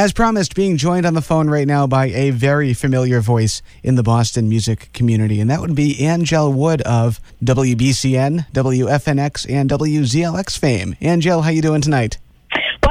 As promised, being joined on the phone right now by a very familiar voice in the Boston music community, and that would be Anngelle Wood of WBCN, WFNX, and WZLX fame. Anngelle, how you doing tonight?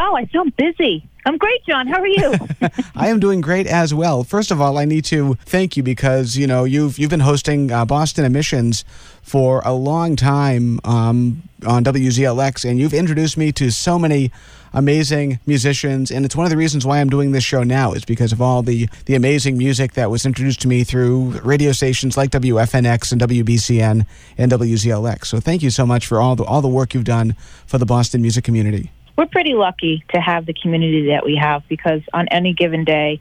Wow, I sound busy. I'm great, John. How are you? I am doing great as well. First of all, I need to thank you because you know you've you've been hosting uh, Boston Emissions for a long time um, on WZLX, and you've introduced me to so many amazing musicians. And it's one of the reasons why I'm doing this show now is because of all the the amazing music that was introduced to me through radio stations like WFNX and WBCN and WZLX. So thank you so much for all the all the work you've done for the Boston music community we're pretty lucky to have the community that we have because on any given day,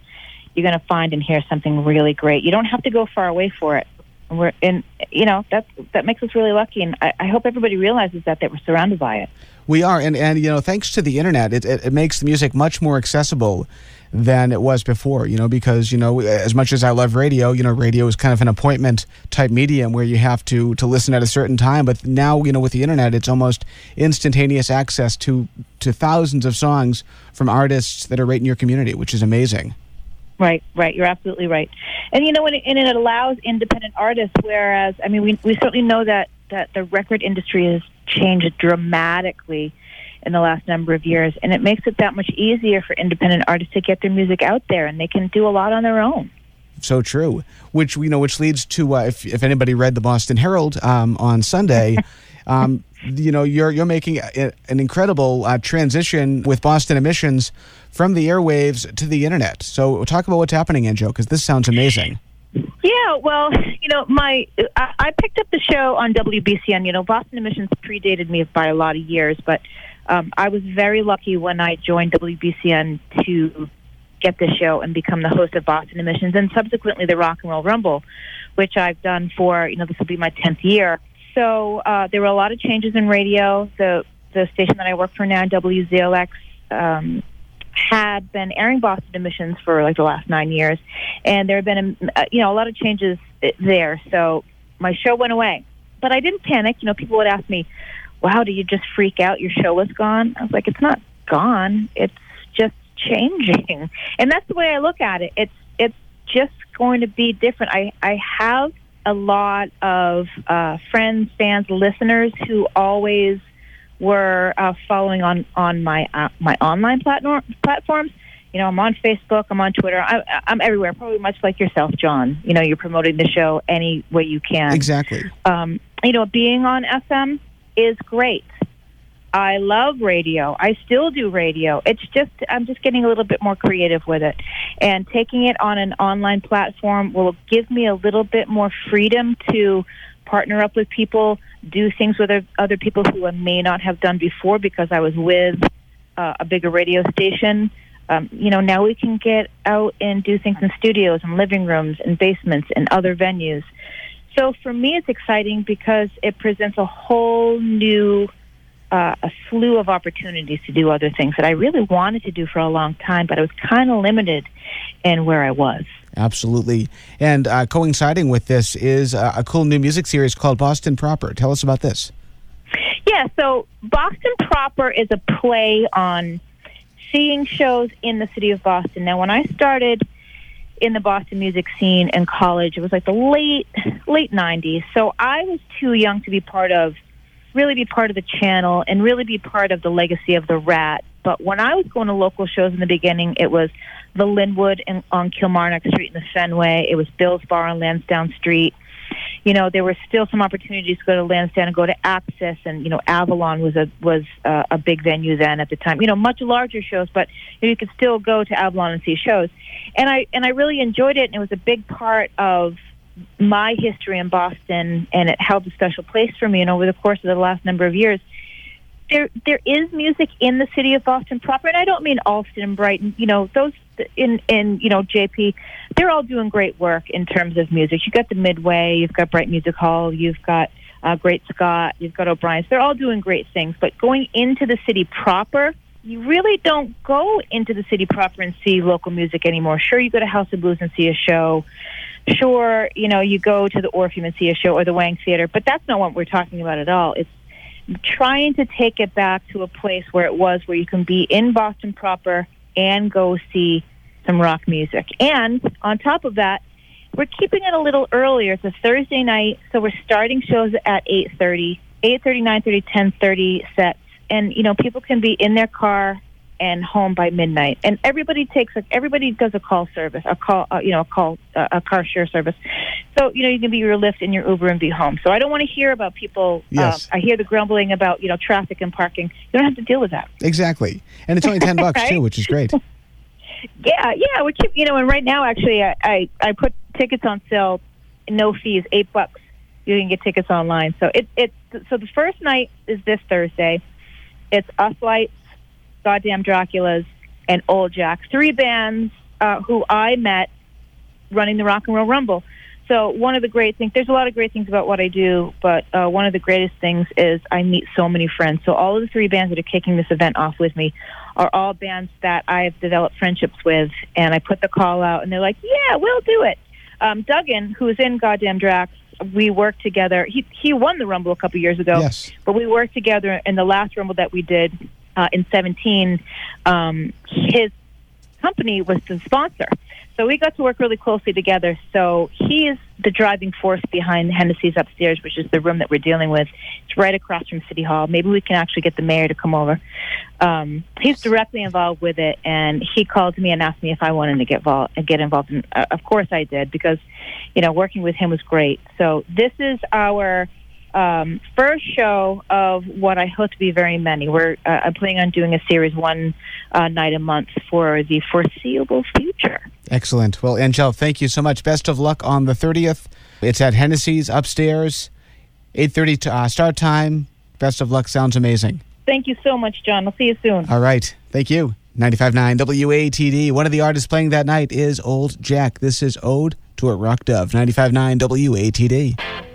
you're going to find and hear something really great. You don't have to go far away for it. And we're in, you know, that that makes us really lucky, and I, I hope everybody realizes that that we're surrounded by it. We are, and and you know, thanks to the internet, it, it, it makes the music much more accessible than it was before, you know, because, you know, as much as I love radio, you know, radio is kind of an appointment type medium where you have to to listen at a certain time, but now, you know, with the internet, it's almost instantaneous access to to thousands of songs from artists that are right in your community, which is amazing. Right, right. You're absolutely right. And you know, and it, and it allows independent artists. Whereas, I mean, we we certainly know that that the record industry has changed dramatically in the last number of years, and it makes it that much easier for independent artists to get their music out there, and they can do a lot on their own. So true. Which you know, which leads to uh, if if anybody read the Boston Herald um, on Sunday. um, you know you're you're making a, an incredible uh, transition with Boston emissions from the airwaves to the internet. So talk about what's happening, Anngelle, because this sounds amazing. Yeah, well, you know, my I, I picked up the show on WBCN. You know, Boston Emissions predated me by a lot of years, but um, I was very lucky when I joined WBCN to get the show and become the host of Boston Emissions and subsequently the Rock and Roll Rumble, which I've done for, you know, this will be my 10th year. So uh, there were a lot of changes in radio. The, the station that I work for now, WZLX, um, had been airing Boston Emissions for like the last nine years, and there have been, a, uh, you know, a lot of changes there. So my show went away, but I didn't panic. You know, people would ask me, wow, do you just freak out? Your show is gone. I was like, it's not gone. It's just changing. And that's the way I look at it. It's, it's just going to be different. I, I have a lot of uh, friends, fans, listeners who always were uh, following on on my uh, my online platform platforms. You know, I'm on Facebook, I'm on Twitter, I, I'm everywhere. Probably much like yourself, John. You know, you're promoting the show any way you can. Exactly. Um, you know, being on FM is great. I love radio. I still do radio. It's just I'm just getting a little bit more creative with it. And taking it on an online platform will give me a little bit more freedom to partner up with people, do things with other people who I may not have done before because I was with uh, a bigger radio station. Um, you know, now we can get out and do things in studios and living rooms and basements and other venues. So for me, it's exciting because it presents a whole new, uh, a slew of opportunities to do other things that I really wanted to do for a long time, but I was kind of limited in where I was. Absolutely. And uh, coinciding with this is a, a cool new music series called Boston Proper. Tell us about this. Yeah, so Boston Proper is a play on seeing shows in the city of Boston. Now, when I started in the Boston music scene in college. It was like the late late 90s. So I was too young to be part of really be part of the channel and really be part of the legacy of the Rat. But when I was going to local shows in the beginning, it was the Linwood in, on Kilmarnock Street in the Fenway. It was Bill's Bar on Lansdowne Street you know, there were still some opportunities to go to Lansdowne and go to Axis, and you know, Avalon was a was uh, a big venue then at the time. You know, much larger shows, but you, know, you could still go to Avalon and see shows. And I and I really enjoyed it, and it was a big part of my history in Boston, and it held a special place for me. And over the course of the last number of years, there there is music in the city of Boston proper, and I don't mean Allston and Brighton. You know, those in in you know JP, they're all doing great work in terms of music. You've got the Midway, you've got Brighton Music Hall, you've got uh, Great Scott, you've got O'Brien's. They're all doing great things. But going into the city proper, you really don't go into the city proper and see local music anymore. Sure, you go to House of Blues and see a show. Sure, you know you go to the Orpheum and see a show or the Wang Theater, but that's not what we're talking about at all. It's trying to take it back to a place where it was, where you can be in Boston proper and go see some rock music. And on top of that, we're keeping it a little earlier. It's a Thursday night, so we're starting shows at 8:30, 8:30, 9:30, 10:30 sets. And you know, people can be in their car and home by midnight. And everybody takes like everybody does a call service, a call, uh, you know, a call, uh, a car share service. So you know, you can be your Lyft and your Uber and be home. So I don't want to hear about people. Yes. Uh, I hear the grumbling about you know traffic and parking. You don't have to deal with that. Exactly. And it's only 10 bucks, Right? too, which is great. Yeah, yeah. Keep, you know, and right now actually, I, I I put tickets on sale, no fees, eight bucks. You can get tickets online. So it it so the first night is this Thursday. It's Us Lights, Goddamn Draculas, and Old Jack, three bands uh, who I met running the Rock and Roll Rumble. So one of the great things, there's a lot of great things about what I do, but uh, one of the greatest things is I meet so many friends. So all of the three bands that are kicking this event off with me are all bands that I've developed friendships with, and I put the call out, and they're like, "Yeah, we'll do it." Um, Duggan, who's in Goddamn Drax, we worked together. He he won the Rumble a couple years ago, Yes. but we worked together in the last Rumble that we did uh, in 17. Um, his company was the sponsor. So we got to work really closely together. So he is the driving force behind Hennessy's upstairs, which is the room that we're dealing with. It's right across from City Hall. Maybe we can actually get the mayor to come over. Um, he's directly involved with it, and he called me and asked me if I wanted to get, vol- get involved. And uh, of course I did because, you know, working with him was great. So this is our um, first show of what I hope to be very many. We're uh, I'm planning on doing a series one uh, night a month for the foreseeable future. Excellent. Well, Anngelle, thank you so much. Best of luck on the 30th. It's at Hennessy's upstairs, 8.30 to, uh, start time. Best of luck. Sounds amazing. Thank you so much, John. I'll see you soon. All right. Thank you. 95.9 WATD. One of the artists playing that night is Old Jack. This is Ode to a Rock Dove. 95.9 WATD.